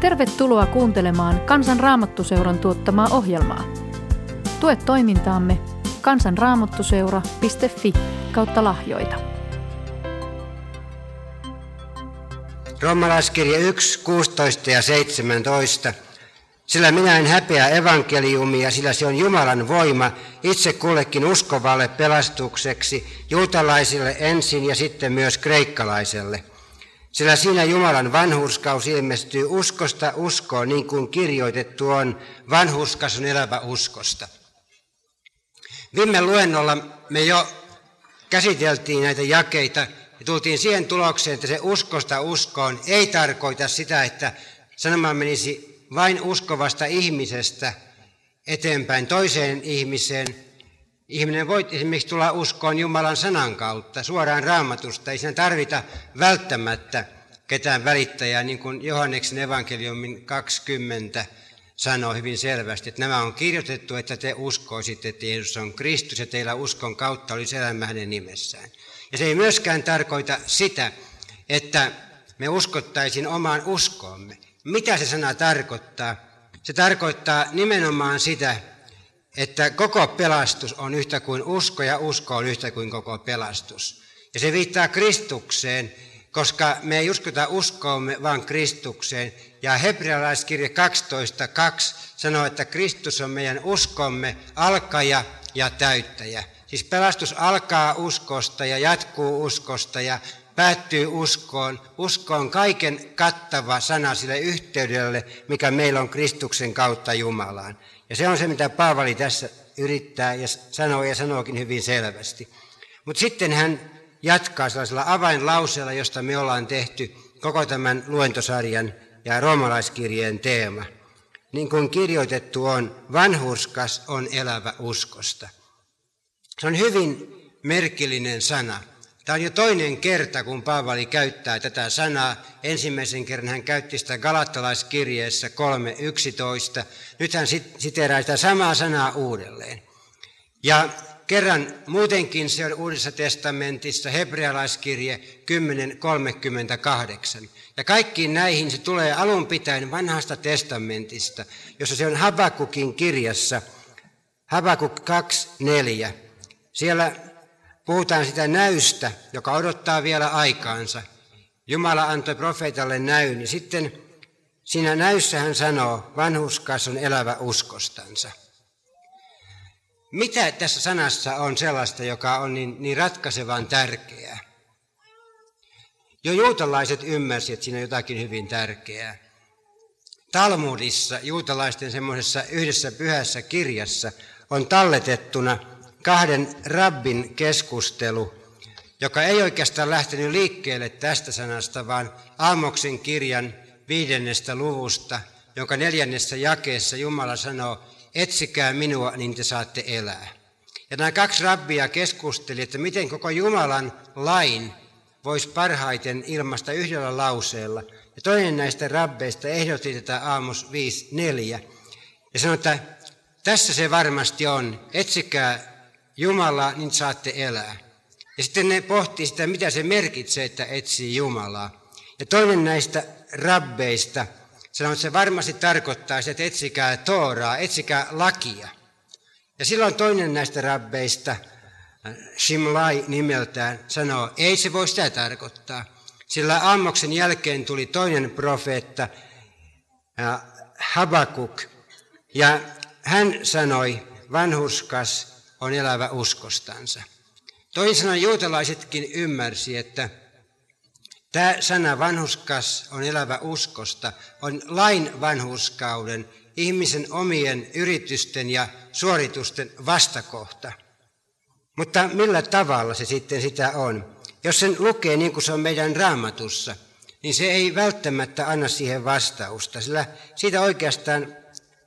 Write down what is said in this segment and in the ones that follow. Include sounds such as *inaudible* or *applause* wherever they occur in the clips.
Tervetuloa kuuntelemaan Kansan Raamattuseuran tuottamaa ohjelmaa. Tue toimintaamme kansanraamattuseura.fi kautta lahjoita. Roomalaiskirja 1, 16 ja 17. Sillä minä en häpeä evankeliumia, sillä se on Jumalan voima itse kullekin uskovalle pelastukseksi, juutalaisille ensin ja sitten myös kreikkalaiselle. Sillä siinä Jumalan vanhurskaus ilmestyy uskosta uskoon, niin kuin kirjoitettu on, vanhurskas on elävä uskosta. Viime luennolla me jo käsiteltiin näitä jakeita ja tultiin siihen tulokseen, että se uskosta uskoon ei tarkoita sitä, että sanoma menisi vain uskovasta ihmisestä eteenpäin toiseen ihmiseen. Ihminen voi esimerkiksi tulla uskoon Jumalan sanan kautta, suoraan raamatusta. Ei siinä tarvita välttämättä ketään välittäjää, niin kuin Johanneksen evankeliumin 20 sanoo hyvin selvästi, että nämä on kirjoitettu, että te uskoisitte, että Jeesus on Kristus ja teillä uskon kautta olisi elämä hänen nimessään. Ja se ei myöskään tarkoita sitä, että me uskottaisiin omaan uskoomme. Mitä se sana tarkoittaa? Se tarkoittaa nimenomaan sitä, että koko pelastus on yhtä kuin usko ja usko on yhtä kuin koko pelastus. Ja se viittaa Kristukseen, koska me ei uskota uskoomme, vaan Kristukseen. Ja hebrealaiskirja 12.2 sanoo, että Kristus on meidän uskomme alkaja ja täyttäjä. Siis pelastus alkaa uskosta ja jatkuu uskosta ja päättyy uskoon. Usko on kaiken kattava sana sille yhteydelle, mikä meillä on Kristuksen kautta Jumalaan. Ja se on se, mitä Paavali tässä yrittää ja sanoo ja sanookin hyvin selvästi. Mutta sitten hän jatkaa sellaisella avainlauseella, josta me ollaan tehty koko tämän luentosarjan ja roomalaiskirjeen teema. Niin kuin kirjoitettu on, vanhurskas on elävä uskosta. Se on hyvin merkillinen sana. Tämä on jo toinen kerta, kun Paavali käyttää tätä sanaa. Ensimmäisen kerran hän käytti sitä galattalaiskirjeessä 3.11. Nyt hän siteraa sitä samaa sanaa uudelleen. Ja kerran muutenkin se on Uudessa testamentissa, hebrealaiskirje 10.38. Ja kaikkiin näihin se tulee alun pitäen vanhasta testamentista, jossa se on Habakukin kirjassa, Habakuk 2.4. Siellä puhutaan sitä näystä, joka odottaa vielä aikaansa. Jumala antoi profeetalle näyn ja sitten siinä näyssä hän sanoo, vanhuskas on elävä uskostansa. Mitä tässä sanassa on sellaista, joka on niin, niin ratkaisevan tärkeää? Jo juutalaiset ymmärsivät, että siinä on jotakin hyvin tärkeää. Talmudissa, juutalaisten semmoisessa yhdessä pyhässä kirjassa, on talletettuna kahden rabbin keskustelu, joka ei oikeastaan lähtenyt liikkeelle tästä sanasta, vaan Aamoksen kirjan viidennestä luvusta, jonka neljännessä jakeessa Jumala sanoo, etsikää minua, niin te saatte elää. Ja nämä kaksi rabbia keskusteli, että miten koko Jumalan lain voisi parhaiten ilmasta yhdellä lauseella. Ja toinen näistä rabbeista ehdotti tätä Aamos 5.4. Ja sanoi, että tässä se varmasti on, etsikää Jumalaa, niin saatte elää. Ja sitten ne pohtii sitä, mitä se merkitsee, että etsii Jumalaa. Ja toinen näistä rabbeista sanoi, että se varmasti tarkoittaa sitä, että etsikää Tooraa, etsikää lakia. Ja silloin toinen näistä rabbeista, Shimlai nimeltään, sanoo, ei se voi sitä tarkoittaa. Sillä ammoksen jälkeen tuli toinen profeetta, Habakuk, ja hän sanoi, vanhuskas on elävä uskostansa. Toisin sanoen juutalaisetkin ymmärsi, että tämä sana vanhuskas on elävä uskosta, on lain vanhuskauden, ihmisen omien yritysten ja suoritusten vastakohta. Mutta millä tavalla se sitten sitä on? Jos sen lukee niin kuin se on meidän raamatussa, niin se ei välttämättä anna siihen vastausta, sillä siitä oikeastaan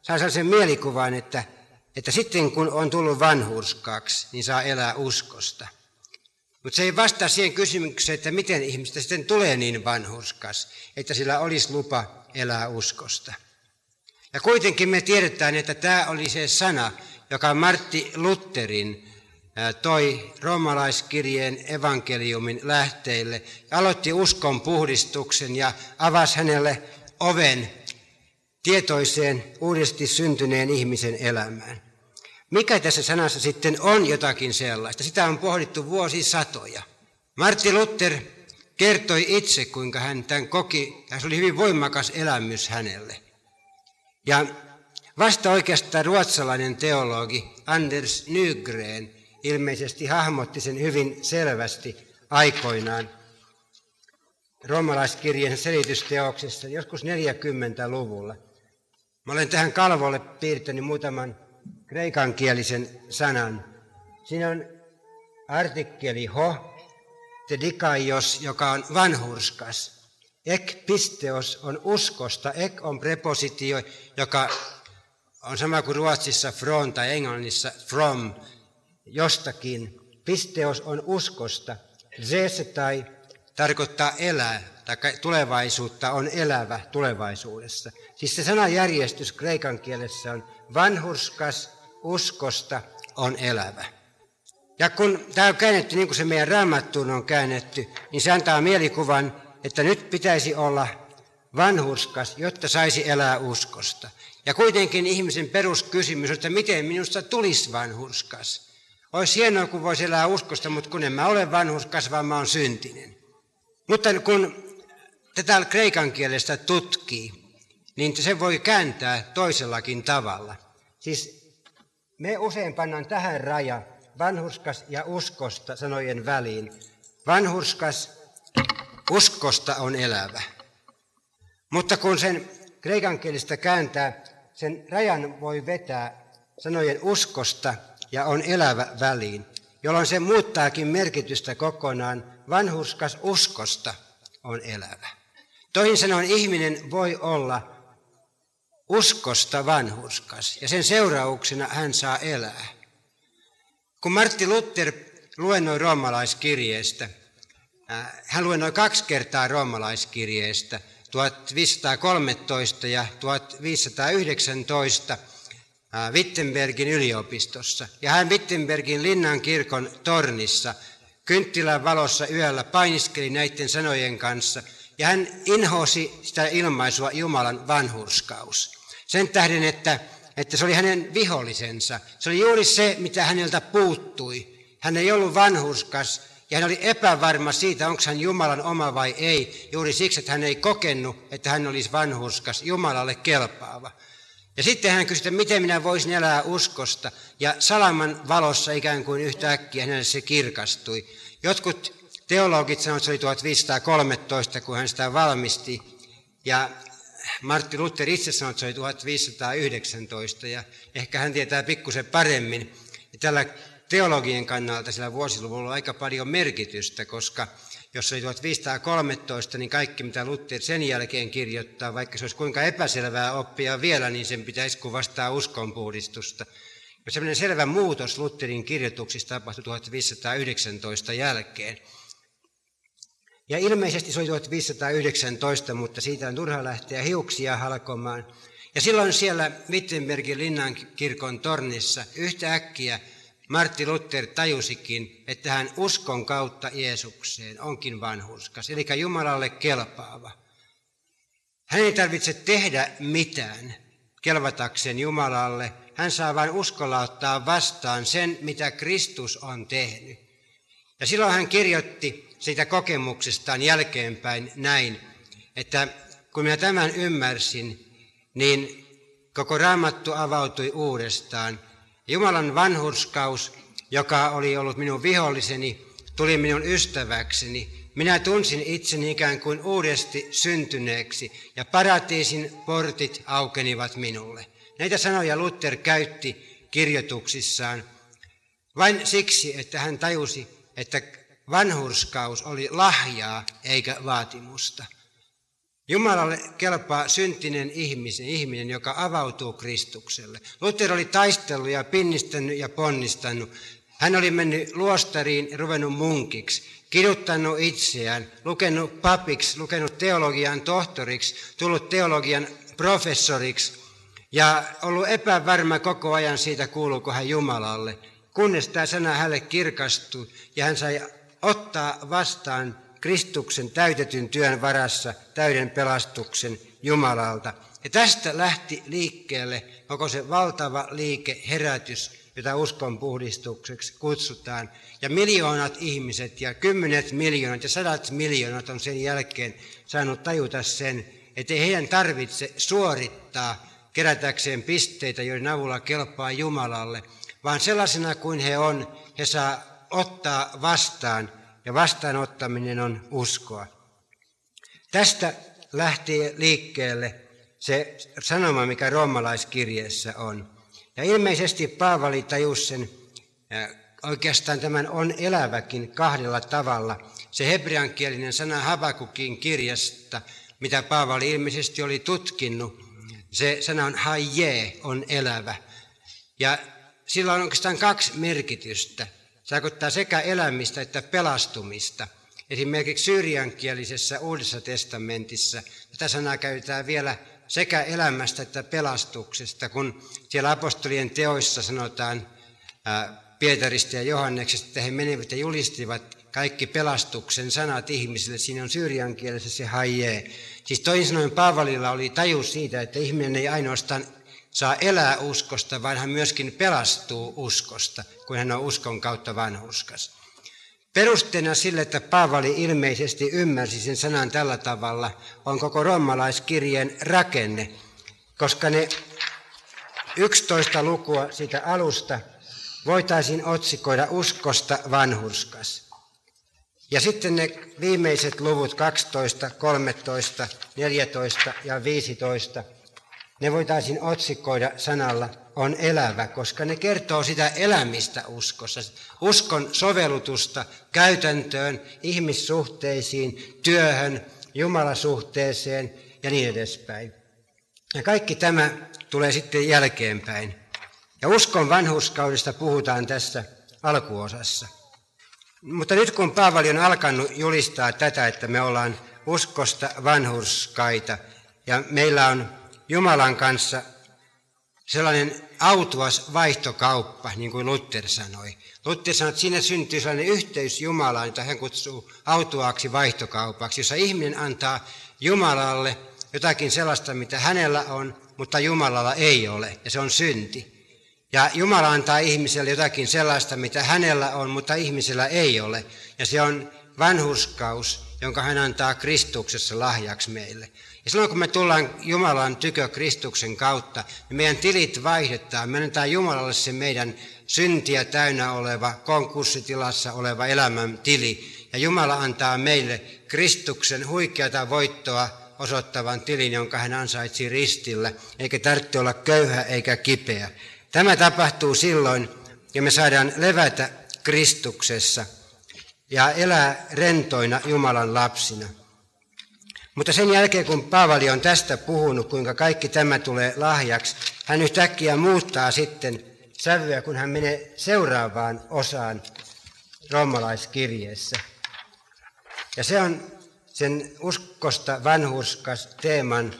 saa sellaisen mielikuvan, että että sitten kun on tullut vanhurskaaksi, niin saa elää uskosta. Mutta se ei vastaa siihen kysymykseen, että miten ihmistä sitten tulee niin vanhurskas, että sillä olisi lupa elää uskosta. Ja kuitenkin me tiedetään, että tämä oli se sana, joka Martti Lutherin toi roomalaiskirjeen evankeliumin lähteille aloitti uskon puhdistuksen ja avasi hänelle oven tietoiseen, uudesti syntyneen ihmisen elämään. Mikä tässä sanassa sitten on jotakin sellaista? Sitä on pohdittu vuosisatoja. Martti Luther kertoi itse, kuinka hän tämän koki, se oli hyvin voimakas elämys hänelle. Ja vasta oikeastaan ruotsalainen teologi Anders Nygren ilmeisesti hahmotti sen hyvin selvästi aikoinaan roomalaiskirjeen selitysteoksessa joskus 40-luvulla. Mä olen tähän kalvolle piirtänyt muutaman kreikankielisen sanan. Siinä on artikkeli ho, te dikaios, joka on vanhurskas. Ek pisteos on uskosta, ek on prepositio, joka on sama kuin Ruotsissa from tai Englannissa from, jostakin. Pisteos on uskosta. Zese tai tarkoittaa elää, tai tulevaisuutta on elävä tulevaisuudessa. Siis se sanajärjestys kreikan kielessä on vanhurskas, uskosta on elävä. Ja kun tämä on käännetty niin kuin se meidän raamattuun on käännetty, niin se antaa mielikuvan, että nyt pitäisi olla vanhurskas, jotta saisi elää uskosta. Ja kuitenkin ihmisen peruskysymys on, että miten minusta tulisi vanhurskas. Olisi hienoa, kun voisi elää uskosta, mutta kun en mä ole vanhurskas, vaan mä olen syntinen. Mutta kun tätä kreikan kielestä tutkii, niin se voi kääntää toisellakin tavalla. Siis me usein pannaan tähän raja vanhurskas ja uskosta sanojen väliin. Vanhurskas uskosta on elävä. Mutta kun sen kreikan kielestä kääntää, sen rajan voi vetää sanojen uskosta ja on elävä väliin, jolloin se muuttaakin merkitystä kokonaan. Vanhurskas uskosta on elävä. Toisin sanoen ihminen voi olla uskosta vanhurskas ja sen seurauksena hän saa elää. Kun Martti Luther luennoi roomalaiskirjeestä, äh, hän luennoi kaksi kertaa roomalaiskirjeestä, 1513 ja 1519 äh, Wittenbergin yliopistossa. Ja hän Wittenbergin linnan kirkon tornissa kynttilän valossa yöllä painiskeli näiden sanojen kanssa ja hän inhosi sitä ilmaisua Jumalan vanhurskaus. Sen tähden, että, että se oli hänen vihollisensa. Se oli juuri se, mitä häneltä puuttui. Hän ei ollut vanhurskas ja hän oli epävarma siitä, onko hän Jumalan oma vai ei, juuri siksi, että hän ei kokenut, että hän olisi vanhurskas, Jumalalle kelpaava. Ja sitten hän kysyi, että miten minä voisin elää uskosta. Ja salaman valossa ikään kuin yhtäkkiä hänelle se kirkastui. Jotkut teologit sanoivat, se oli 1513, kun hän sitä valmisti. Ja Martti Luther itse sanoi, että se oli 1519 ja ehkä hän tietää pikkusen paremmin. Ja tällä teologien kannalta sillä vuosiluvulla on aika paljon merkitystä, koska jos se oli 1513, niin kaikki mitä Luther sen jälkeen kirjoittaa, vaikka se olisi kuinka epäselvää oppia vielä, niin sen pitäisi kuvastaa uskonpuhdistusta. Ja sellainen selvä muutos Lutherin kirjoituksista tapahtui 1519 jälkeen. Ja ilmeisesti se oli 1519, mutta siitä on turha lähteä hiuksia halkomaan. Ja silloin siellä Wittenbergin linnan kirkon tornissa yhtä äkkiä Martti Luther tajusikin, että hän uskon kautta Jeesukseen onkin vanhurskas, eli Jumalalle kelpaava. Hän ei tarvitse tehdä mitään kelvatakseen Jumalalle. Hän saa vain uskolla ottaa vastaan sen, mitä Kristus on tehnyt. Ja silloin hän kirjoitti siitä kokemuksestaan jälkeenpäin näin, että kun minä tämän ymmärsin, niin koko raamattu avautui uudestaan. Jumalan vanhurskaus, joka oli ollut minun viholliseni, tuli minun ystäväkseni. Minä tunsin itseni ikään kuin uudesti syntyneeksi ja paratiisin portit aukenivat minulle. Näitä sanoja Luther käytti kirjoituksissaan vain siksi, että hän tajusi, että vanhurskaus oli lahjaa eikä vaatimusta. Jumalalle kelpaa syntinen ihmisen, ihminen, joka avautuu Kristukselle. Luther oli taistellut ja pinnistänyt ja ponnistanut. Hän oli mennyt luostariin ja ruvennut munkiksi, kiduttanut itseään, lukenut papiksi, lukenut teologian tohtoriksi, tullut teologian professoriksi ja ollut epävarma koko ajan siitä, kuuluuko hän Jumalalle, kunnes tämä sana hänelle kirkastui ja hän sai ottaa vastaan Kristuksen täytetyn työn varassa täyden pelastuksen Jumalalta. Ja tästä lähti liikkeelle koko se valtava liike, herätys, jota uskon puhdistukseksi kutsutaan. Ja miljoonat ihmiset ja kymmenet miljoonat ja sadat miljoonat on sen jälkeen saanut tajuta sen, että ei heidän tarvitse suorittaa kerätäkseen pisteitä, joiden avulla kelpaa Jumalalle, vaan sellaisena kuin he on, he saa ottaa vastaan, ja vastaanottaminen on uskoa. Tästä lähti liikkeelle se sanoma, mikä roomalaiskirjeessä on. Ja ilmeisesti Paavali tajusi sen, oikeastaan tämän on eläväkin kahdella tavalla. Se hebreankielinen sana Habakukin kirjasta, mitä Paavali ilmeisesti oli tutkinnut, se sana on haje, on elävä. Ja sillä on oikeastaan kaksi merkitystä. Se tarkoittaa sekä elämistä että pelastumista. Esimerkiksi syyriankielisessä Uudessa testamentissa tätä sanaa käytetään vielä sekä elämästä että pelastuksesta, kun siellä apostolien teoissa sanotaan Pietarista ja Johanneksesta, että he menivät ja julistivat kaikki pelastuksen sanat ihmisille. Siinä on syyrian kielessä se haje. Siis toisin sanoen Paavalilla oli taju siitä, että ihminen ei ainoastaan saa elää uskosta, vaan hän myöskin pelastuu uskosta, kun hän on uskon kautta vanhuskas. Perusteena sille, että Paavali ilmeisesti ymmärsi sen sanan tällä tavalla, on koko rommalaiskirjeen rakenne, koska ne 11 lukua siitä alusta voitaisiin otsikoida uskosta vanhurskas. Ja sitten ne viimeiset luvut 12, 13, 14 ja 15, ne voitaisiin otsikoida sanalla on elävä, koska ne kertoo sitä elämistä uskossa, uskon sovellutusta käytäntöön, ihmissuhteisiin, työhön, jumalasuhteeseen ja niin edespäin. Ja kaikki tämä tulee sitten jälkeenpäin. Ja uskon vanhuskaudesta puhutaan tässä alkuosassa. Mutta nyt kun Paavali on alkanut julistaa tätä, että me ollaan uskosta vanhurskaita ja meillä on Jumalan kanssa sellainen autuas vaihtokauppa, niin kuin Luther sanoi. Luther sanoi, että siinä syntyy sellainen yhteys Jumalaan, jota hän kutsuu autuaaksi vaihtokaupaksi, jossa ihminen antaa Jumalalle jotakin sellaista, mitä hänellä on, mutta Jumalalla ei ole, ja se on synti. Ja Jumala antaa ihmiselle jotakin sellaista, mitä hänellä on, mutta ihmisellä ei ole. Ja se on vanhuskaus, jonka hän antaa Kristuksessa lahjaksi meille. Ja silloin kun me tullaan Jumalan tykö Kristuksen kautta, niin meidän tilit vaihdetaan. Me annetaan Jumalalle se meidän syntiä täynnä oleva, konkurssitilassa oleva elämän tili. Ja Jumala antaa meille Kristuksen huikeata voittoa osoittavan tilin, jonka hän ansaitsi ristillä, eikä tarvitse olla köyhä eikä kipeä. Tämä tapahtuu silloin, ja me saadaan levätä Kristuksessa ja elää rentoina Jumalan lapsina. Mutta sen jälkeen, kun Paavali on tästä puhunut, kuinka kaikki tämä tulee lahjaksi, hän yhtäkkiä muuttaa sitten sävyä, kun hän menee seuraavaan osaan roomalaiskirjeessä. Ja se on sen uskosta vanhurskas teeman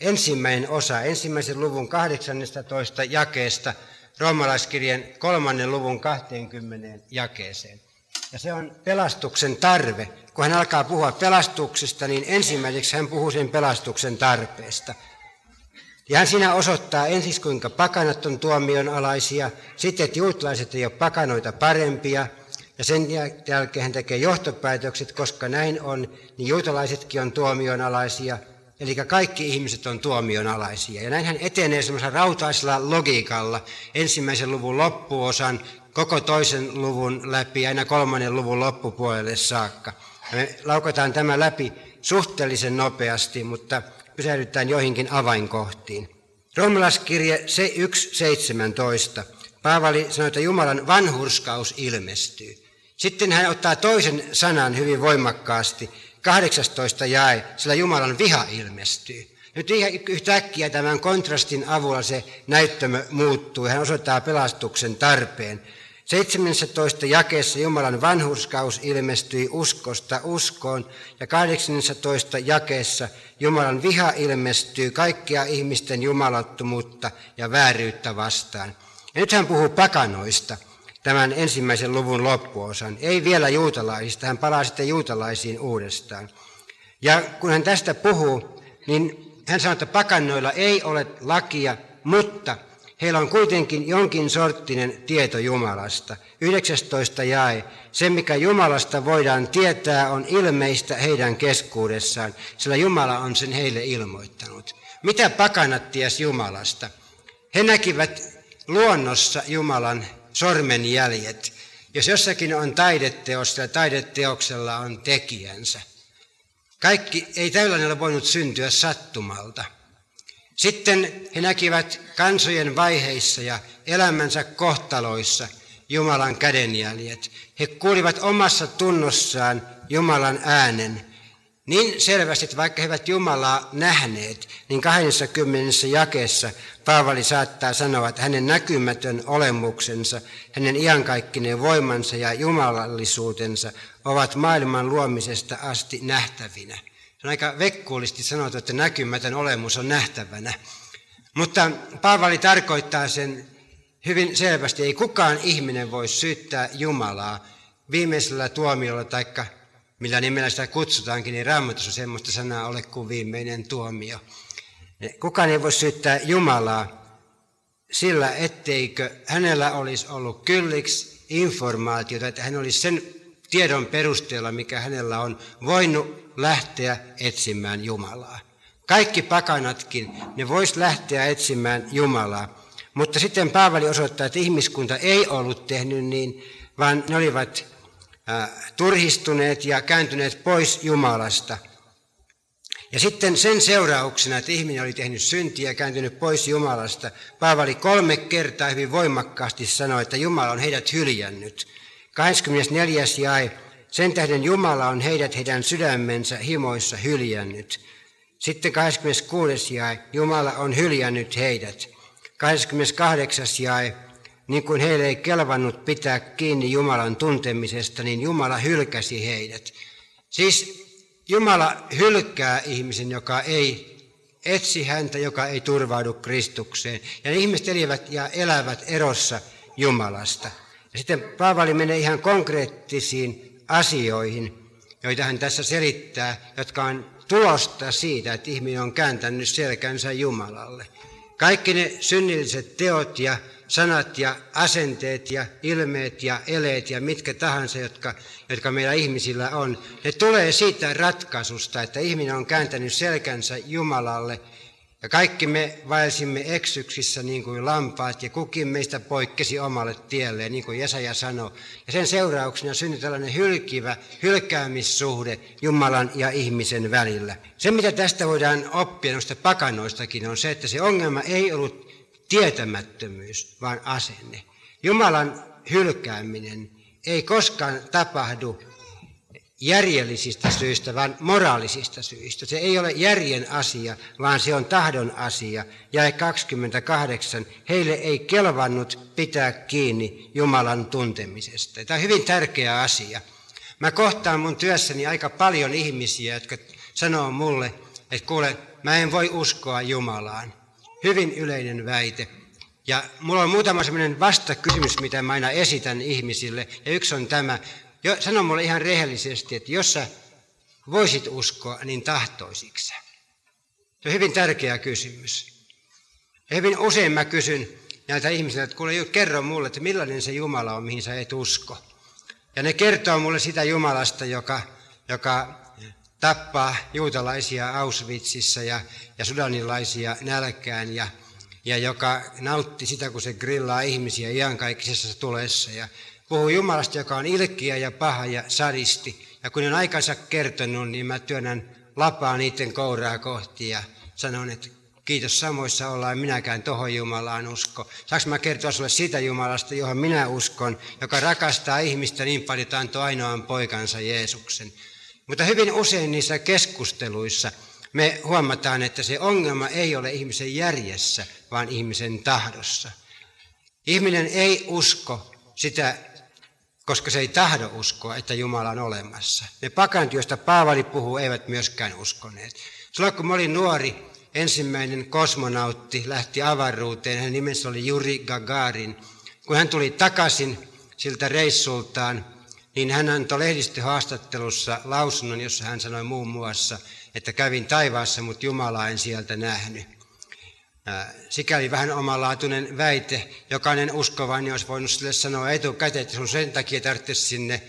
ensimmäinen osa, ensimmäisen luvun 18 jakeesta roomalaiskirjan kolmannen luvun 20 jakeeseen. Ja se on pelastuksen tarve. Kun hän alkaa puhua pelastuksesta, niin ensimmäiseksi hän puhuu sen pelastuksen tarpeesta. Ja hän siinä osoittaa ensin, kuinka pakanat on tuomion alaisia, sitten, että juutalaiset ei ole pakanoita parempia, ja sen jälkeen hän tekee johtopäätökset, koska näin on, niin juutalaisetkin on tuomion alaisia, eli kaikki ihmiset on tuomion alaisia. Ja näin hän etenee semmoisella rautaisella logiikalla ensimmäisen luvun loppuosan koko toisen luvun läpi aina kolmannen luvun loppupuolelle saakka. Me laukataan tämä läpi suhteellisen nopeasti, mutta pysähdytään joihinkin avainkohtiin. Roomalaiskirje 1.17. Paavali sanoi, että Jumalan vanhurskaus ilmestyy. Sitten hän ottaa toisen sanan hyvin voimakkaasti, 18 jae, sillä Jumalan viha ilmestyy. Nyt yhtäkkiä tämän kontrastin avulla se näyttämö muuttuu. Hän osoittaa pelastuksen tarpeen. 17 jakeessa Jumalan vanhurskaus ilmestyi uskosta uskoon ja 18 jakeessa Jumalan viha ilmestyy kaikkia ihmisten jumalattomuutta ja vääryyttä vastaan. Ja nyt hän puhuu pakanoista tämän ensimmäisen luvun loppuosan. Ei vielä juutalaisista, hän palaa sitten juutalaisiin uudestaan. Ja kun hän tästä puhuu, niin hän sanoi, että pakannoilla ei ole lakia, mutta heillä on kuitenkin jonkin sorttinen tieto Jumalasta. 19 jae. Se, mikä Jumalasta voidaan tietää, on ilmeistä heidän keskuudessaan, sillä Jumala on sen heille ilmoittanut. Mitä pakanat ties Jumalasta? He näkivät luonnossa Jumalan sormenjäljet. Jos jossakin on taideteos ja taideteoksella on tekijänsä. Kaikki ei tällainen ole voinut syntyä sattumalta. Sitten he näkivät kansojen vaiheissa ja elämänsä kohtaloissa Jumalan kädenjäljet. He kuulivat omassa tunnossaan Jumalan äänen niin selvästi, että vaikka he eivät Jumalaa nähneet, niin 20 jakeessa Paavali saattaa sanoa, että hänen näkymätön olemuksensa, hänen iankaikkinen voimansa ja jumalallisuutensa ovat maailman luomisesta asti nähtävinä. On aika vekkuullisesti sanottu, että näkymätön olemus on nähtävänä. Mutta Paavali tarkoittaa sen hyvin selvästi. Ei kukaan ihminen voi syyttää Jumalaa viimeisellä tuomiolla, taikka millä nimellä sitä kutsutaankin, niin raamatussa semmoista sanaa ole kuin viimeinen tuomio. Kukaan ei voi syyttää Jumalaa sillä, etteikö hänellä olisi ollut kylliksi informaatiota, että hän olisi sen tiedon perusteella, mikä hänellä on, voinut lähteä etsimään Jumalaa. Kaikki pakanatkin, ne vois lähteä etsimään Jumalaa. Mutta sitten Paavali osoittaa, että ihmiskunta ei ollut tehnyt niin, vaan ne olivat turhistuneet ja kääntyneet pois Jumalasta. Ja sitten sen seurauksena, että ihminen oli tehnyt syntiä ja kääntynyt pois Jumalasta, Paavali kolme kertaa hyvin voimakkaasti sanoi, että Jumala on heidät hyljännyt. 24. jae, sen tähden Jumala on heidät heidän sydämensä himoissa hyljännyt. Sitten 26. jae, Jumala on hyljännyt heidät. 28. jae, niin kuin heille ei kelvannut pitää kiinni Jumalan tuntemisesta, niin Jumala hylkäsi heidät. Siis Jumala hylkää ihmisen, joka ei etsi häntä, joka ei turvaudu Kristukseen. Ja ne ihmiset elivät ja elävät erossa Jumalasta. Ja sitten Paavali menee ihan konkreettisiin asioihin, joita hän tässä selittää, jotka on tulosta siitä, että ihminen on kääntänyt selkänsä Jumalalle. Kaikki ne synnilliset teot ja sanat ja asenteet ja ilmeet ja eleet ja mitkä tahansa, jotka, jotka meillä ihmisillä on, ne tulee siitä ratkaisusta, että ihminen on kääntänyt selkänsä Jumalalle – ja kaikki me vaelsimme eksyksissä niin kuin lampaat ja kukin meistä poikkesi omalle tielleen, niin kuin Jesaja sanoi. Ja sen seurauksena syntyi tällainen hylkivä hylkäämissuhde Jumalan ja ihmisen välillä. Se, mitä tästä voidaan oppia noista pakanoistakin, on se, että se ongelma ei ollut tietämättömyys, vaan asenne. Jumalan hylkääminen ei koskaan tapahdu järjellisistä syistä, vaan moraalisista syistä. Se ei ole järjen asia, vaan se on tahdon asia. Ja 28. Heille ei kelvannut pitää kiinni Jumalan tuntemisesta. Tämä on hyvin tärkeä asia. Mä kohtaan mun työssäni aika paljon ihmisiä, jotka sanoo mulle, että kuule, mä en voi uskoa Jumalaan. Hyvin yleinen väite. Ja mulla on muutama sellainen vastakysymys, mitä mä aina esitän ihmisille. Ja yksi on tämä, jo, sano mulle ihan rehellisesti, että jos sä voisit uskoa, niin tahtoisitko Se on hyvin tärkeä kysymys. Ja hyvin usein mä kysyn näiltä ihmisiltä, että kuule, kerro mulle, että millainen se Jumala on, mihin sä et usko. Ja ne kertoo mulle sitä Jumalasta, joka, joka tappaa juutalaisia Auschwitzissa ja, ja sudanilaisia nälkään ja, ja joka nautti sitä, kun se grillaa ihmisiä iankaikkisessa tulessa ja puhuu Jumalasta, joka on ilkeä ja paha ja sadisti. Ja kun on aikansa kertonut, niin mä työnnän lapaa niiden kouraa kohti ja sanon, että kiitos samoissa ollaan, minäkään tohon Jumalaan usko. Saanko mä kertoa sulle siitä Jumalasta, johon minä uskon, joka rakastaa ihmistä niin paljon, että antoi ainoan poikansa Jeesuksen. Mutta hyvin usein niissä keskusteluissa me huomataan, että se ongelma ei ole ihmisen järjessä, vaan ihmisen tahdossa. Ihminen ei usko sitä koska se ei tahdo uskoa, että Jumala on olemassa. Ne pakanit, joista Paavali puhuu, eivät myöskään uskoneet. Silloin kun mä olin nuori, ensimmäinen kosmonautti lähti avaruuteen, hänen nimensä oli Juri Gagarin. Kun hän tuli takaisin siltä reissultaan, niin hän antoi lehdistöhaastattelussa lausunnon, jossa hän sanoi muun muassa, että kävin taivaassa, mutta Jumalaa en sieltä nähnyt. Sikäli vähän omalaatuinen väite. Jokainen uskovainen olisi voinut sille sanoa etukäteen, että sun sen takia tarvitsee sinne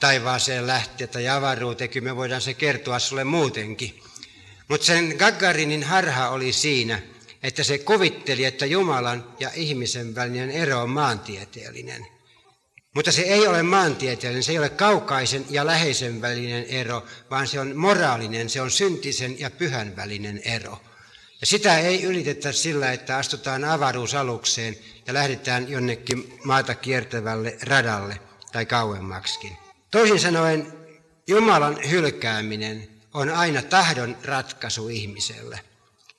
taivaaseen lähteä tai avaruuteen, kyllä me voidaan se kertoa sulle muutenkin. Mutta sen Gagarinin harha oli siinä, että se kuvitteli, että Jumalan ja ihmisen välinen ero on maantieteellinen. Mutta se ei ole maantieteellinen, se ei ole kaukaisen ja läheisen välinen ero, vaan se on moraalinen, se on syntisen ja pyhän välinen ero. Ja sitä ei ylitetä sillä, että astutaan avaruusalukseen ja lähdetään jonnekin maata kiertävälle radalle tai kauemmaksikin. Toisin sanoen, Jumalan hylkääminen on aina tahdon ratkaisu ihmiselle.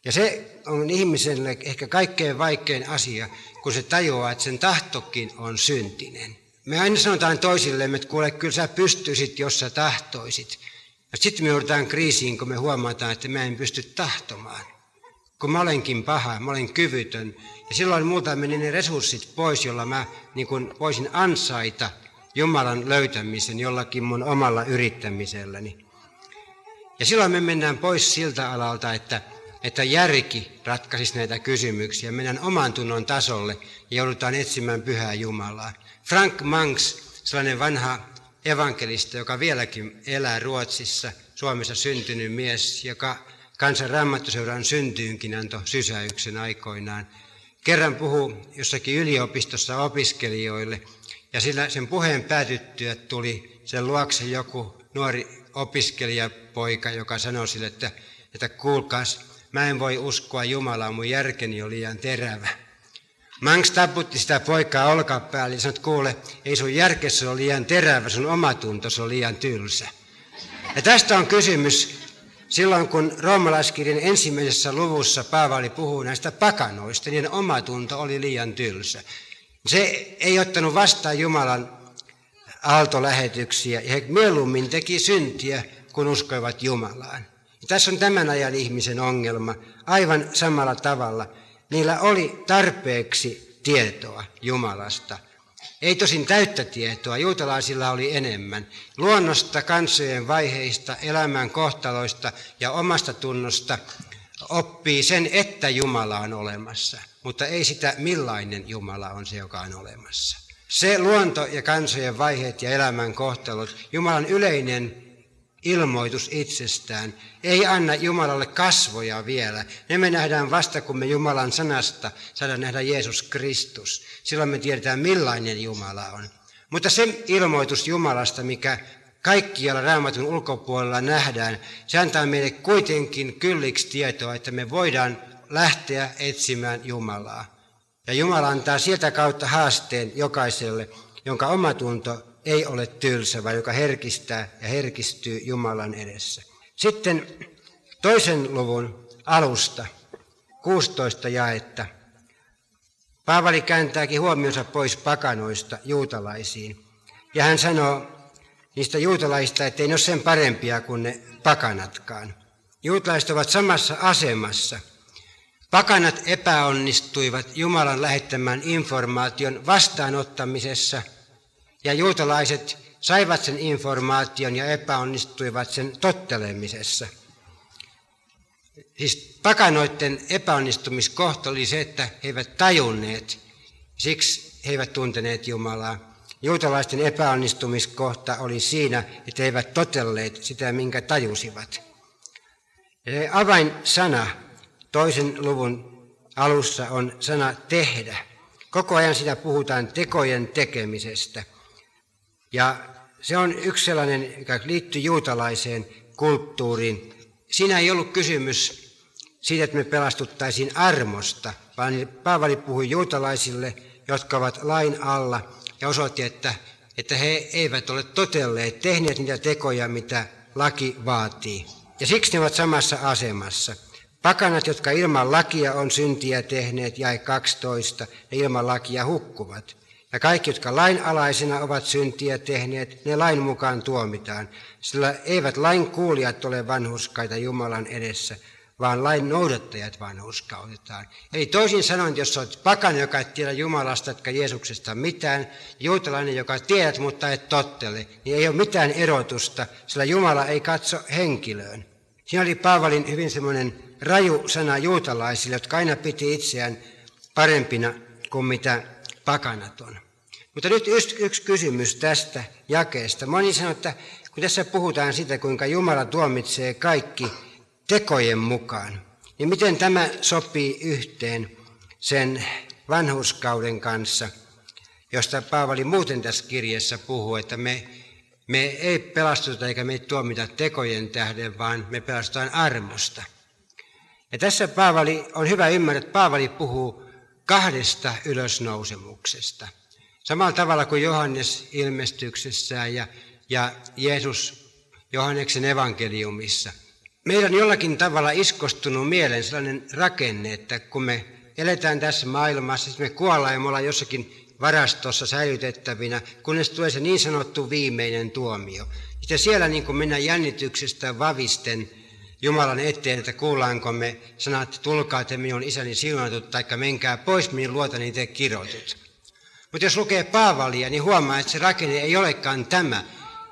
Ja se on ihmiselle ehkä kaikkein vaikein asia, kun se tajuaa, että sen tahtokin on syntinen. Me aina sanotaan toisillemme, että kuule, kyllä sä pystyisit, jos sä tahtoisit. Ja sitten me joudutaan kriisiin, kun me huomataan, että mä en pysty tahtomaan. Kun mä olenkin paha, mä olen kyvytön. Ja silloin multa meni ne resurssit pois, jolla mä niin kun voisin ansaita Jumalan löytämisen jollakin mun omalla yrittämiselläni. Ja silloin me mennään pois siltä alalta, että, että järki ratkaisisi näitä kysymyksiä. Mennään oman tunnon tasolle ja joudutaan etsimään pyhää Jumalaa. Frank Mangs, sellainen vanha evankelista, joka vieläkin elää Ruotsissa, Suomessa syntynyt mies, joka kansan rammattuseuran syntyynkin antoi sysäyksen aikoinaan. Kerran puhuu jossakin yliopistossa opiskelijoille, ja sillä sen puheen päätyttyä tuli sen luokse joku nuori opiskelijapoika, joka sanoi sille, että, että kuulkaas, mä en voi uskoa Jumalaa, mun järkeni on liian terävä. Mangs taputti sitä poikaa olkapäälle ja sanoi, että kuule, ei sun järkessä ole liian terävä, sun omatuntos on liian tylsä. Ja tästä on kysymys silloin, kun roomalaiskirjan ensimmäisessä luvussa Paavali puhuu näistä pakanoista, niin omatunto oli liian tylsä. Se ei ottanut vastaan Jumalan aaltolähetyksiä ja he mieluummin teki syntiä, kun uskoivat Jumalaan. Ja tässä on tämän ajan ihmisen ongelma aivan samalla tavalla. Niillä oli tarpeeksi tietoa Jumalasta. Ei tosin täyttä tietoa, juutalaisilla oli enemmän. Luonnosta, kansojen vaiheista, elämän kohtaloista ja omasta tunnosta oppii sen, että Jumala on olemassa, mutta ei sitä millainen Jumala on se, joka on olemassa. Se luonto ja kansojen vaiheet ja elämän kohtalot, Jumalan yleinen ilmoitus itsestään, ei anna Jumalalle kasvoja vielä. Ne me nähdään vasta, kun me Jumalan sanasta saadaan nähdä Jeesus Kristus. Silloin me tiedetään, millainen Jumala on. Mutta se ilmoitus Jumalasta, mikä kaikkialla raamatun ulkopuolella nähdään, se antaa meille kuitenkin kylliksi tietoa, että me voidaan lähteä etsimään Jumalaa. Ja Jumala antaa sieltä kautta haasteen jokaiselle, jonka omatunto ei ole tylsä, vaan joka herkistää ja herkistyy Jumalan edessä. Sitten toisen luvun alusta, 16 jaetta. Paavali kääntääkin huomionsa pois pakanoista juutalaisiin. Ja hän sanoo niistä juutalaisista, että ei ne ole sen parempia kuin ne pakanatkaan. Juutalaiset ovat samassa asemassa – Pakanat epäonnistuivat Jumalan lähettämän informaation vastaanottamisessa ja juutalaiset saivat sen informaation ja epäonnistuivat sen tottelemisessa. Siis pakanoiden epäonnistumiskohta oli se, että he eivät tajunneet, siksi he eivät tunteneet Jumalaa. Juutalaisten epäonnistumiskohta oli siinä, että he eivät totelleet sitä, minkä tajusivat. Ja se avainsana toisen luvun alussa on sana tehdä. Koko ajan sitä puhutaan tekojen tekemisestä. Ja se on yksi sellainen, joka liittyy juutalaiseen kulttuuriin. Siinä ei ollut kysymys siitä, että me pelastuttaisiin armosta, vaan Paavali puhui juutalaisille, jotka ovat lain alla ja osoitti, että, että he eivät ole totelleet, tehneet niitä tekoja, mitä laki vaatii. Ja siksi ne ovat samassa asemassa. Pakanat, jotka ilman lakia on syntiä tehneet, jäi 12, ne ilman lakia hukkuvat. Ja kaikki, jotka lainalaisina ovat syntiä tehneet, ne lain mukaan tuomitaan, sillä eivät lain kuulijat ole vanhuskaita Jumalan edessä, vaan lain noudattajat vanhurskautetaan. Eli toisin sanoen, jos olet pakana, joka et tiedä Jumalasta, etkä Jeesuksesta mitään, juutalainen, joka tiedät, mutta et tottele, niin ei ole mitään erotusta, sillä Jumala ei katso henkilöön. Siinä oli Paavalin hyvin semmoinen raju sana juutalaisille, jotka aina piti itseään parempina kuin mitä pakanat on. Mutta nyt yksi, kysymys tästä jakeesta. Moni sanoo, että kun tässä puhutaan siitä, kuinka Jumala tuomitsee kaikki tekojen mukaan, niin miten tämä sopii yhteen sen vanhuskauden kanssa, josta Paavali muuten tässä kirjassa puhuu, että me, me ei pelastuta eikä me tuomita tekojen tähden, vaan me pelastutaan armosta. Ja tässä Paavali, on hyvä ymmärtää, että Paavali puhuu kahdesta ylösnousemuksesta. Samalla tavalla kuin Johannes ilmestyksessään ja, ja Jeesus Johanneksen evankeliumissa. Meillä on jollakin tavalla iskostunut mieleen sellainen rakenne, että kun me eletään tässä maailmassa, me kuollaan ja me ollaan jossakin varastossa säilytettävinä, kunnes tulee se niin sanottu viimeinen tuomio. Ja siellä niin kuin mennään jännityksestä vavisten Jumalan eteen, että kuullaanko me sanat, tulkaa te minun isäni siunatut, taikka menkää pois minun luotani te kirjoitut. Mutta jos lukee Paavalia, niin huomaa, että se rakenne ei olekaan tämä.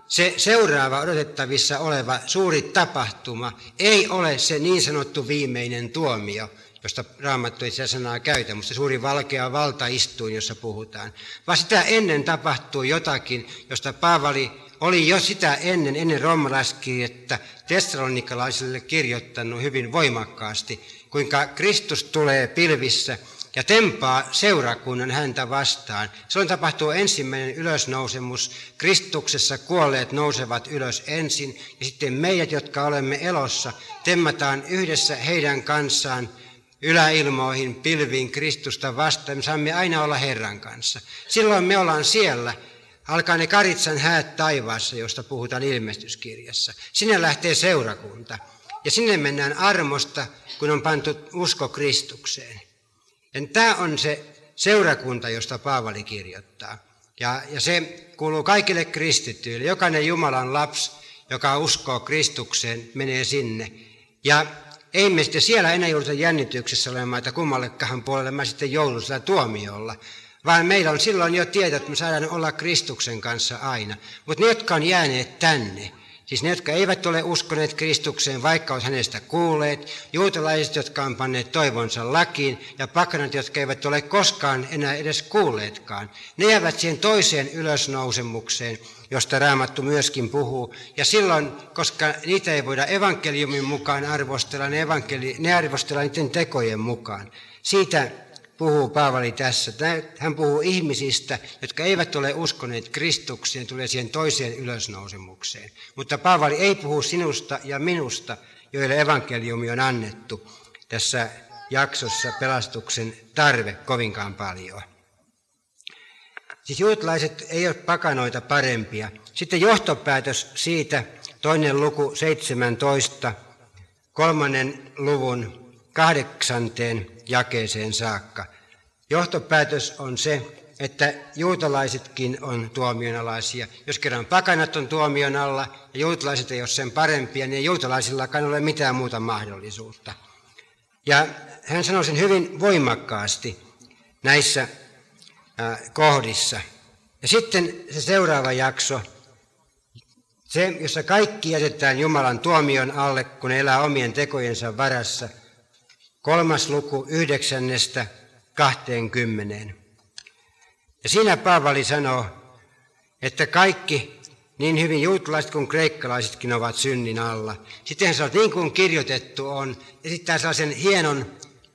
Se seuraava odotettavissa oleva suuri tapahtuma ei ole se niin sanottu viimeinen tuomio, josta Raamattu ei sitä sanaa käytä, mutta se suuri valkea valtaistuin, jossa puhutaan. Vaan sitä ennen tapahtuu jotakin, josta Paavali oli jo sitä ennen, ennen romalaiskirjettä tessalonikalaisille kirjoittanut hyvin voimakkaasti, kuinka Kristus tulee pilvissä ja tempaa seurakunnan häntä vastaan. Silloin tapahtuu ensimmäinen ylösnousemus. Kristuksessa kuolleet nousevat ylös ensin ja sitten meidät, jotka olemme elossa, temmataan yhdessä heidän kanssaan yläilmoihin, pilviin Kristusta vastaan. Me saamme aina olla Herran kanssa. Silloin me ollaan siellä alkaa ne Karitsan häät taivaassa, josta puhutaan ilmestyskirjassa. Sinne lähtee seurakunta. Ja sinne mennään armosta, kun on pantu usko Kristukseen. Tämä on se seurakunta, josta Paavali kirjoittaa. Ja, ja se kuuluu kaikille kristittyille. Jokainen Jumalan lapsi, joka uskoo Kristukseen, menee sinne. Ja ei me sitten siellä enää jouduta jännityksessä olemaan, että kummallekaan puolelle mä sitten joudun sillä tuomiolla, vaan meillä on silloin jo tieto, että me saadaan olla Kristuksen kanssa aina. Mutta ne, jotka on jääneet tänne, siis ne, jotka eivät ole uskoneet Kristukseen, vaikka ovat hänestä kuulleet, juutalaiset, jotka on panneet toivonsa lakiin, ja pakanat, jotka eivät ole koskaan enää edes kuulleetkaan, ne jäävät siihen toiseen ylösnousemukseen, josta Raamattu myöskin puhuu. Ja silloin, koska niitä ei voida evankeliumin mukaan arvostella, ne, evankeli, ne arvostellaan niiden tekojen mukaan. Siitä puhuu Paavali tässä. Hän puhuu ihmisistä, jotka eivät ole uskoneet Kristukseen, tulee siihen toiseen ylösnousemukseen. Mutta Paavali ei puhu sinusta ja minusta, joille evankeliumi on annettu tässä jaksossa pelastuksen tarve kovinkaan paljon. Siis juutalaiset ei ole pakanoita parempia. Sitten johtopäätös siitä, toinen luku 17, kolmannen luvun kahdeksanteen jakeeseen saakka. Johtopäätös on se, että juutalaisetkin on tuomionalaisia. Jos kerran pakanat on tuomion alla ja juutalaiset ei ole sen parempia, niin ei juutalaisillakaan ole mitään muuta mahdollisuutta. Ja hän sanoi sen hyvin voimakkaasti näissä kohdissa. Ja sitten se seuraava jakso, se, jossa kaikki jätetään Jumalan tuomion alle, kun elää omien tekojensa varassa – kolmas luku yhdeksännestä kahteenkymmeneen. Ja siinä Paavali sanoo, että kaikki, niin hyvin juutalaiset kuin kreikkalaisetkin ovat synnin alla. Sitten hän sanoo, niin kuin kirjoitettu on, esittää sellaisen hienon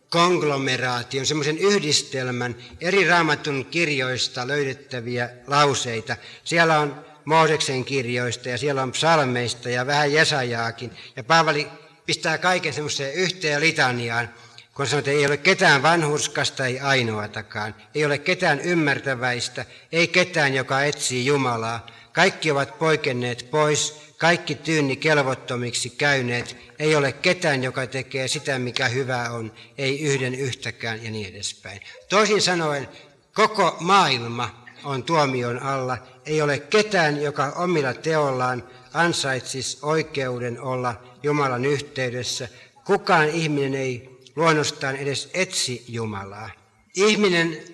konglomeraation, semmoisen yhdistelmän eri raamatun kirjoista löydettäviä lauseita. Siellä on Mooseksen kirjoista ja siellä on psalmeista ja vähän Jesajaakin. Ja Paavali pistää kaiken semmoiseen yhteen litaniaan, kun sanoo, että ei ole ketään vanhurskasta, ei ainoatakaan. Ei ole ketään ymmärtäväistä, ei ketään, joka etsii Jumalaa. Kaikki ovat poikenneet pois, kaikki tyynni kelvottomiksi käyneet. Ei ole ketään, joka tekee sitä, mikä hyvä on, ei yhden yhtäkään ja niin edespäin. Toisin sanoen, koko maailma on tuomion alla. Ei ole ketään, joka omilla teollaan ansaitsisi oikeuden olla Jumalan yhteydessä. Kukaan ihminen ei luonnostaan edes etsi Jumalaa. Ihminen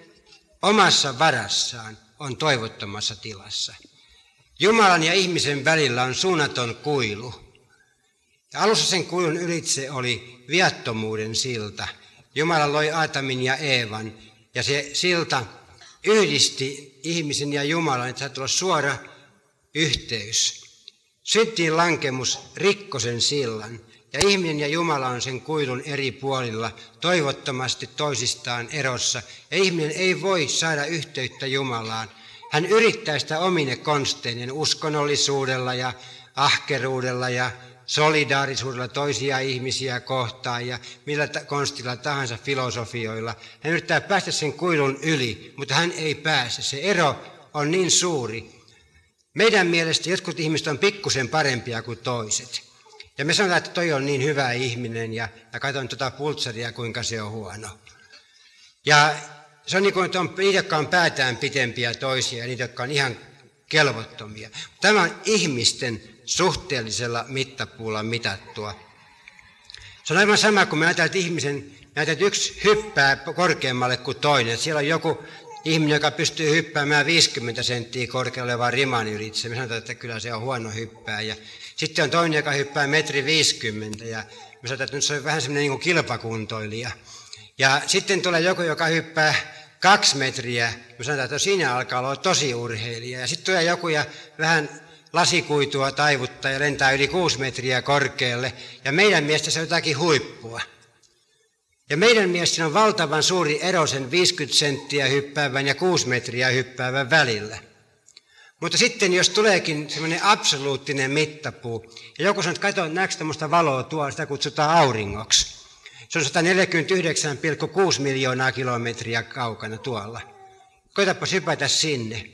omassa varassaan on toivottomassa tilassa. Jumalan ja ihmisen välillä on suunnaton kuilu. Ja alussa sen kuilun ylitse oli viattomuuden silta. Jumala loi Aatamin ja Eevan ja se silta yhdisti ihmisen ja Jumalan, että saat olla suora yhteys. Syntiin lankemus rikkosen sillan ja ihminen ja Jumala on sen kuilun eri puolilla toivottomasti toisistaan erossa ja ihminen ei voi saada yhteyttä Jumalaan. Hän yrittää sitä omine konsteinen uskonnollisuudella ja ahkeruudella ja solidaarisuudella toisia ihmisiä kohtaan ja millä konstilla tahansa filosofioilla. Hän yrittää päästä sen kuilun yli, mutta hän ei pääse. Se ero on niin suuri. Meidän mielestä jotkut ihmiset on pikkusen parempia kuin toiset. Ja me sanotaan, että toi on niin hyvä ihminen ja, ja katson tuota pultsaria, kuinka se on huono. Ja se on niin kuin, että on niitä, jotka on päätään pitempiä toisia ja niitä, jotka on ihan kelvottomia. Tämä on ihmisten suhteellisella mittapuulla mitattua. Se on aivan sama, kun me ajatellaan, että ihmisen, näitä että yksi hyppää korkeammalle kuin toinen. Siellä on joku ihminen, joka pystyy hyppäämään 50 senttiä korkealle vaan riman ylitse. Me sanotaan, että kyllä se on huono hyppää. Ja sitten on toinen, joka hyppää metri 50 ja me sanotaan, että nyt se on vähän semmoinen niin kilpakuntoilija. Ja sitten tulee joku, joka hyppää kaksi metriä. Me sanotaan, että siinä alkaa olla tosi urheilija. Ja sitten tulee joku ja vähän lasikuitua taivuttaa ja lentää yli kuusi metriä korkealle. Ja meidän mielestä se on jotakin huippua. Ja meidän mielestä on valtavan suuri ero sen 50 senttiä hyppäävän ja 6 metriä hyppäävän välillä. Mutta sitten jos tuleekin semmoinen absoluuttinen mittapuu, ja joku sanoo, että katso, näetkö tämmöistä valoa tuolla, sitä kutsutaan auringoksi. Se on 149,6 miljoonaa kilometriä kaukana tuolla. Koitapa sypätä sinne.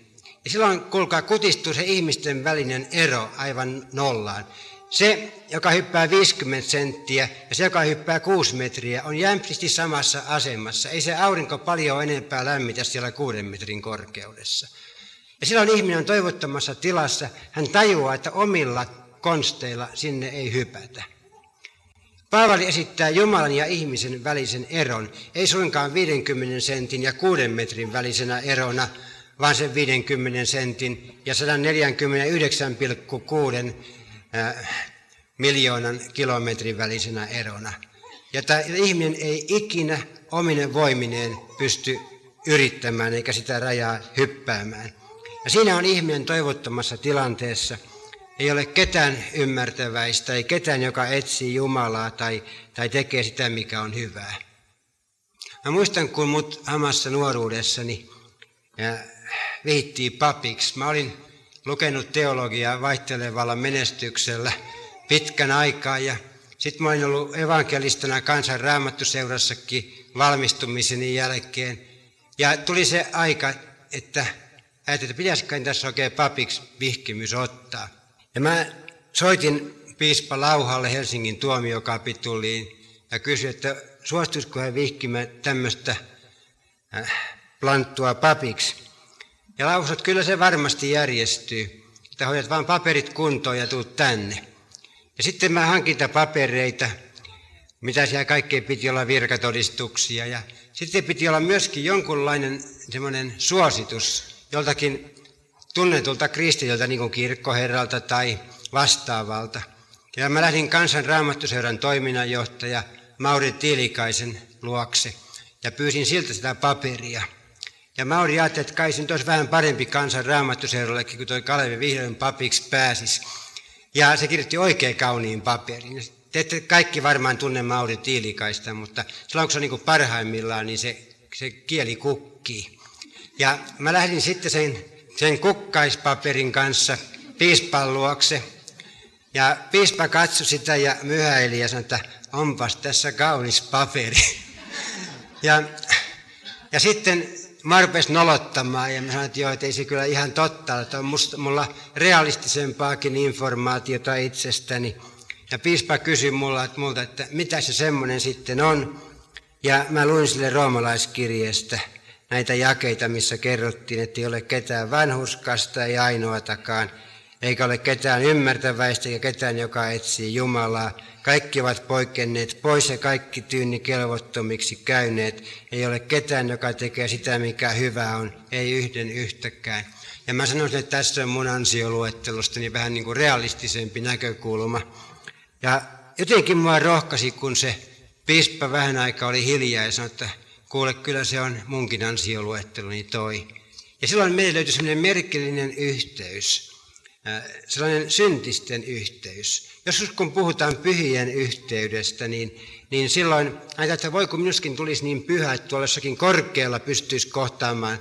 Ja silloin, kuulkaa, kutistuu se ihmisten välinen ero aivan nollaan. Se, joka hyppää 50 senttiä ja se, joka hyppää 6 metriä, on jämptisti samassa asemassa. Ei se aurinko paljon enempää lämmitä siellä kuuden metrin korkeudessa. Ja silloin ihminen on toivottomassa tilassa. Hän tajuaa, että omilla konsteilla sinne ei hypätä. Paavali esittää Jumalan ja ihmisen välisen eron, ei suinkaan 50 sentin ja 6 metrin välisenä erona, vaan sen 50 sentin ja 149,6 miljoonan kilometrin välisenä erona. Ja tämä ihminen ei ikinä ominen voimineen pysty yrittämään eikä sitä rajaa hyppäämään. Ja siinä on ihminen toivottomassa tilanteessa. Ei ole ketään ymmärtäväistä, ei ketään, joka etsii Jumalaa tai, tai tekee sitä, mikä on hyvää. Mä muistan, kun mut hamassa nuoruudessani ja viittiin papiksi. Mä olin lukenut teologiaa vaihtelevalla menestyksellä pitkän aikaa ja sitten mä olin ollut evankelistana kansan raamattuseurassakin valmistumiseni jälkeen. Ja tuli se aika, että ajattelin, että pitäisikö tässä oikein papiksi vihkimys ottaa. Ja mä soitin piispa Lauhalle Helsingin tuomiokapituliin ja kysyin, että suostuisiko hän vihkimään tämmöistä äh, planttua papiksi. Ja lausui, että kyllä se varmasti järjestyy, että hoidat vaan paperit kuntoon ja tuut tänne. Ja sitten mä hankinta papereita, mitä siellä kaikkea piti olla virkatodistuksia. Ja sitten piti olla myöskin jonkunlainen semmoinen suositus joltakin tunnetulta kristilöltä, niin kuin kirkkoherralta tai vastaavalta. Ja mä lähdin kansan raamattuseuran toiminnanjohtaja Mauri Tiilikaisen luokse ja pyysin siltä sitä paperia. Ja Mauri ajatteli, että kai se nyt olisi vähän parempi kansan raamattuseurallekin, kun toi Kalevi vihdoin papiksi pääsisi. Ja se kirjoitti oikein kauniin paperin. Te ette kaikki varmaan tunne Mauri Tiilikaista, mutta silloin kun se on niin parhaimmillaan, niin se, se kieli kukkii. Ja mä lähdin sitten sen, sen kukkaispaperin kanssa piispan luokse. Ja piispa katsoi sitä ja myhäili ja sanoi, että onpas tässä kaunis paperi. *laughs* Ja, ja sitten mä rupesin nolottamaan ja mä sanoin, että joo, että ei se kyllä ihan totta, että on musta, mulla realistisempaakin informaatiota itsestäni. Ja piispa kysyi mulla, että, multa, että mitä se semmoinen sitten on. Ja mä luin sille roomalaiskirjeestä näitä jakeita, missä kerrottiin, että ei ole ketään vanhuskasta, ei ainoatakaan. Eikä ole ketään ymmärtäväistä eikä ketään, joka etsii Jumalaa. Kaikki ovat poikenneet pois ja kaikki tyyni kelvottomiksi käyneet. Ei ole ketään, joka tekee sitä, mikä hyvä on, ei yhden yhtäkään. Ja mä sanoisin, että tässä on mun ansioluettelosta niin vähän niin kuin realistisempi näkökulma. Ja jotenkin mua rohkasi, kun se piispa vähän aikaa oli hiljaa ja sanoi, että kuule, kyllä se on munkin ansioluetteloni toi. Ja silloin meille löytyi sellainen merkillinen yhteys, sellainen syntisten yhteys. Joskus kun puhutaan pyhien yhteydestä, niin, niin silloin ajatellaan, että voi kun minuskin tulisi niin pyhä, että tuolla jossakin korkealla pystyisi kohtaamaan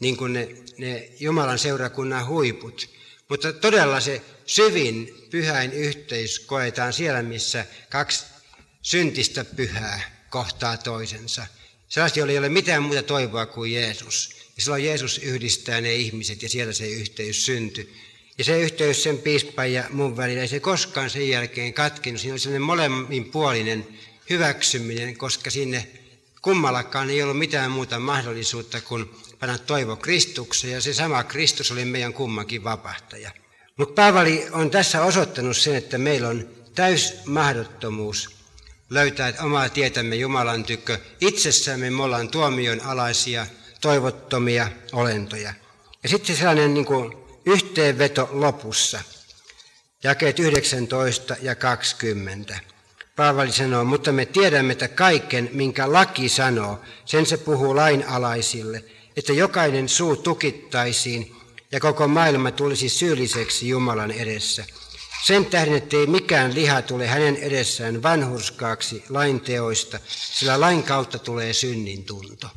niin kuin ne, ne Jumalan seurakunnan huiput. Mutta todella se syvin pyhäin yhteys koetaan siellä, missä kaksi syntistä pyhää kohtaa toisensa. Sellaista, joilla ei ole mitään muuta toivoa kuin Jeesus. Ja silloin Jeesus yhdistää ne ihmiset ja siellä se yhteys syntyi. Ja se yhteys sen piispan ja mun välillä ei se koskaan sen jälkeen katkinut. Siinä oli sellainen molemminpuolinen hyväksyminen, koska sinne kummallakaan ei ollut mitään muuta mahdollisuutta kuin panna toivo Kristukseen. Ja se sama Kristus oli meidän kummankin vapahtaja. Mutta Paavali on tässä osoittanut sen, että meillä on täys mahdottomuus löytää omaa tietämme Jumalan tykö. Itsessämme me ollaan tuomion alaisia, toivottomia olentoja. Ja sitten sellainen niin kuin yhteenveto lopussa, jakeet 19 ja 20. Paavali sanoo, mutta me tiedämme, että kaiken, minkä laki sanoo, sen se puhuu lainalaisille, että jokainen suu tukittaisiin ja koko maailma tulisi syylliseksi Jumalan edessä. Sen tähden, ettei mikään liha tule hänen edessään vanhurskaaksi lain teoista, sillä lain kautta tulee synnin tunto.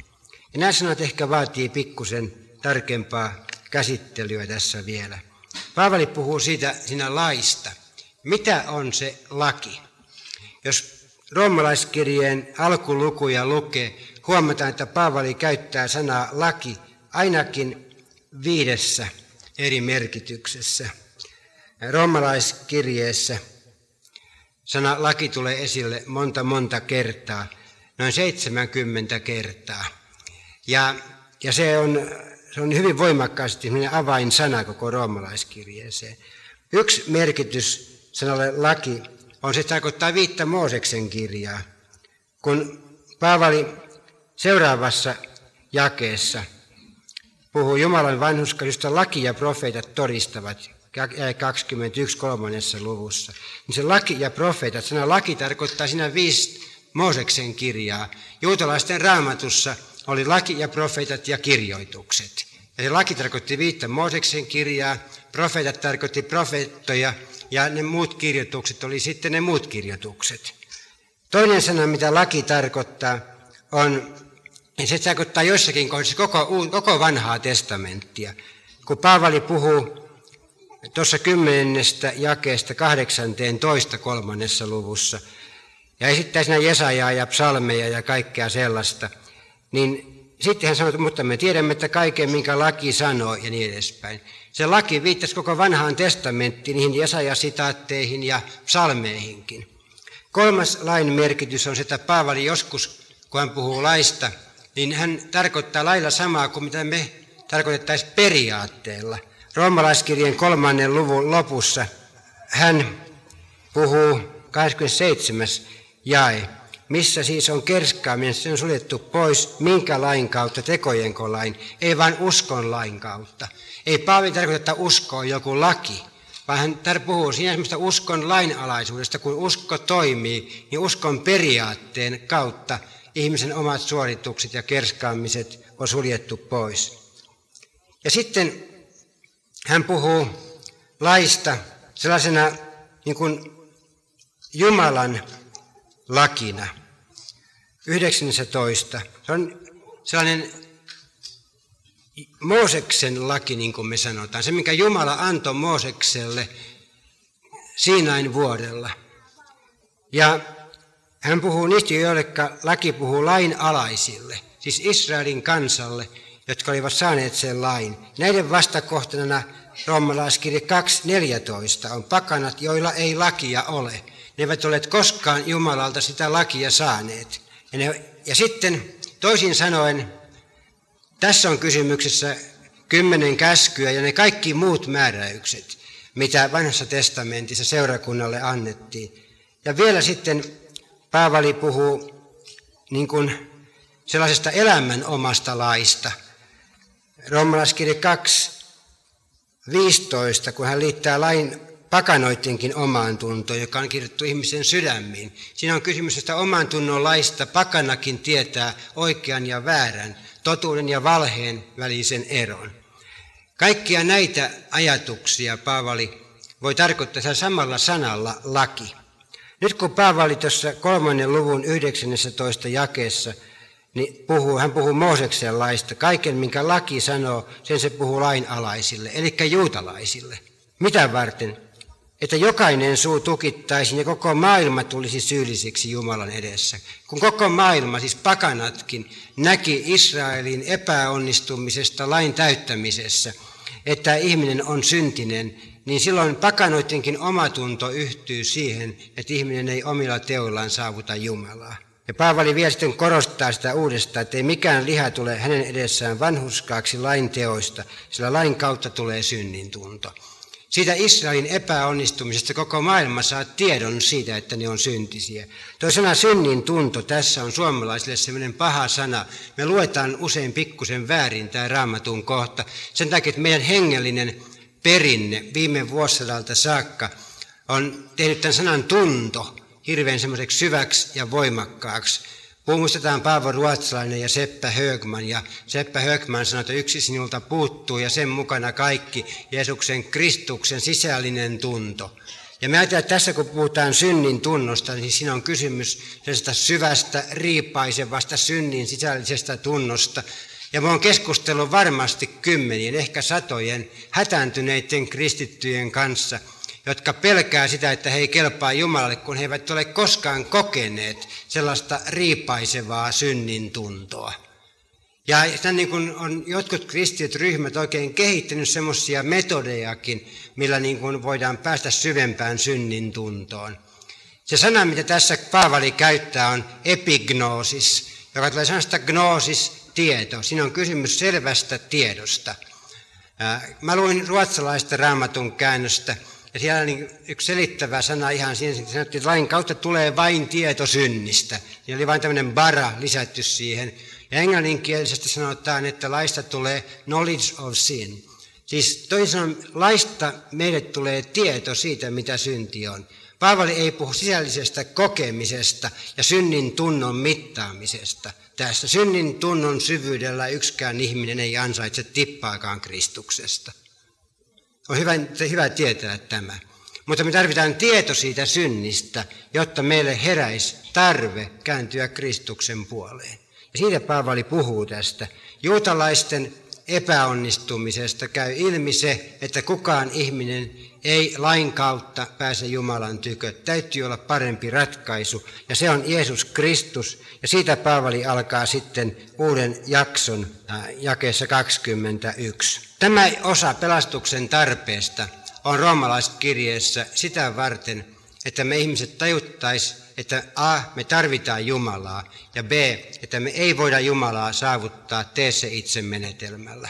Ja nämä sanat ehkä vaatii pikkusen tarkempaa käsittelyä tässä vielä. Paavali puhuu siitä siinä laista. Mitä on se laki? Jos roomalaiskirjeen alkulukuja lukee, huomataan, että Paavali käyttää sanaa laki ainakin viidessä eri merkityksessä. Roomalaiskirjeessä sana laki tulee esille monta monta kertaa, noin 70 kertaa. Ja, ja se, on, se on hyvin voimakkaasti avainsana koko roomalaiskirjeeseen. Yksi merkitys sanalle laki on se, että tarkoittaa viittä Mooseksen kirjaa. Kun Paavali seuraavassa jakeessa puhuu Jumalan vanhuskaisesta laki ja profeetat todistavat, 21 kolmannessa luvussa. Niin se laki ja profeetat, sana laki tarkoittaa siinä viisi Mooseksen kirjaa. Juutalaisten raamatussa oli laki ja profeetat ja kirjoitukset. Se laki tarkoitti viittä Mooseksen kirjaa, profeetat tarkoitti profeettoja ja ne muut kirjoitukset oli sitten ne muut kirjoitukset. Toinen sana, mitä laki tarkoittaa, on, se tarkoittaa jossakin kohdassa koko, koko vanhaa testamenttia. Kun Paavali puhuu tuossa kymmenestä jakeesta 18 kolmannessa luvussa, ja esittää siinä Jesajaa ja psalmeja ja kaikkea sellaista, niin sitten hän sanoi, mutta me tiedämme, että kaiken, minkä laki sanoo ja niin edespäin. Se laki viittasi koko vanhaan testamenttiin, niihin Jesaja-sitaatteihin ja psalmeihinkin. Kolmas lain merkitys on se, että Paavali joskus, kun hän puhuu laista, niin hän tarkoittaa lailla samaa kuin mitä me tarkoitettaisiin periaatteella. Roomalaiskirjan kolmannen luvun lopussa hän puhuu 27. jae missä siis on kerskaaminen, se on suljettu pois, minkä lain kautta, tekojenko lain, ei vain uskon lain kautta. Ei Paavi tarkoita, että usko on joku laki, vaan hän puhuu siinä semmoista uskon lainalaisuudesta, kun usko toimii, niin uskon periaatteen kautta ihmisen omat suoritukset ja kerskaamiset on suljettu pois. Ja sitten hän puhuu laista sellaisena niin kuin Jumalan lakina. 19. Se on sellainen Mooseksen laki, niin kuin me sanotaan. Se, mikä Jumala antoi Moosekselle Siinain vuodella. Ja hän puhuu niistä, joille laki puhuu lain alaisille, siis Israelin kansalle, jotka olivat saaneet sen lain. Näiden vastakohtana roomalaiskirja 2.14 on pakanat, joilla ei lakia ole. Ne eivät ole koskaan Jumalalta sitä lakia saaneet. Ja, ne, ja sitten toisin sanoen, tässä on kysymyksessä kymmenen käskyä ja ne kaikki muut määräykset. mitä vanhassa testamentissa seurakunnalle annettiin. Ja vielä sitten Paavali puhuu niin kuin sellaisesta elämän omasta laista. Roomalaiskirja 2, 15, kun hän liittää lain pakanoidenkin omaan tuntoon, joka on kirjoittu ihmisen sydämiin. Siinä on kysymys tästä oman tunnon laista. Pakanakin tietää oikean ja väärän, totuuden ja valheen välisen eron. Kaikkia näitä ajatuksia Paavali voi tarkoittaa samalla sanalla laki. Nyt kun Paavali tuossa kolmannen luvun 19 jakeessa niin puhuu, hän puhuu Mooseksen laista. Kaiken, minkä laki sanoo, sen se puhuu lainalaisille, eli juutalaisille. Mitä varten? Että jokainen suu tukittaisiin ja koko maailma tulisi syylliseksi Jumalan edessä. Kun koko maailma, siis pakanatkin, näki Israelin epäonnistumisesta lain täyttämisessä, että ihminen on syntinen, niin silloin pakanoidenkin omatunto yhtyy siihen, että ihminen ei omilla teoillaan saavuta Jumalaa. Ja Paavali vielä sitten korostaa sitä uudestaan, että ei mikään liha tule hänen edessään vanhuskaaksi lain teoista, sillä lain kautta tulee synnin tunto. Siitä Israelin epäonnistumisesta koko maailma saa tiedon siitä, että ne on syntisiä. Tuo sana synnin tunto tässä on suomalaisille sellainen paha sana. Me luetaan usein pikkusen väärin tämä raamatun kohta. Sen takia, että meidän hengellinen perinne viime vuosisadalta saakka on tehnyt tämän sanan tunto hirveän semmoiseksi syväksi ja voimakkaaksi. Muistetaan Paavo Ruotsalainen ja Seppä Högman. Ja Seppä Högman sanoi, että yksi sinulta puuttuu ja sen mukana kaikki Jeesuksen Kristuksen sisällinen tunto. Ja me ajatellaan, että tässä kun puhutaan synnin tunnosta, niin siinä on kysymys sellaista syvästä, riipaisevasta synnin sisällisestä tunnosta. Ja mä oon keskustellut varmasti kymmenien, ehkä satojen hätääntyneiden kristittyjen kanssa – jotka pelkää sitä, että he ei kelpaa Jumalalle, kun he eivät ole koskaan kokeneet sellaista riipaisevaa synnin tuntoa. Ja niin kuin on jotkut kristityt ryhmät oikein kehittänyt semmoisia metodejakin, millä niin kuin voidaan päästä syvempään synnin tuntoon. Se sana, mitä tässä Paavali käyttää, on epignoosis, joka tulee sanasta gnoosis, tieto. Siinä on kysymys selvästä tiedosta. Mä luin ruotsalaista raamatun käännöstä, ja siellä niin yksi selittävä sana ihan siinä, että sanottiin, että lain kautta tulee vain tieto synnistä. Siinä oli vain tämmöinen bara lisätty siihen. Ja englanninkielisesti sanotaan, että laista tulee knowledge of sin. Siis toisin sanoen, laista meille tulee tieto siitä, mitä synti on. Paavali ei puhu sisällisestä kokemisesta ja synnin tunnon mittaamisesta. Tässä synnin tunnon syvyydellä yksikään ihminen ei ansaitse tippaakaan Kristuksesta. On hyvä, hyvä tietää tämä. Mutta me tarvitaan tieto siitä synnistä, jotta meille heräisi tarve kääntyä Kristuksen puoleen. Ja siitä Paavali puhuu tästä. Juutalaisten epäonnistumisesta käy ilmi se, että kukaan ihminen ei lain kautta pääse Jumalan tykö. Täytyy olla parempi ratkaisu, ja se on Jeesus Kristus. Ja siitä Paavali alkaa sitten uuden jakson äh, jakeessa 21. Tämä osa pelastuksen tarpeesta on roomalaiskirjeessä sitä varten, että me ihmiset tajuttaisiin, että A, me tarvitaan Jumalaa, ja B, että me ei voida Jumalaa saavuttaa tee se itse menetelmällä.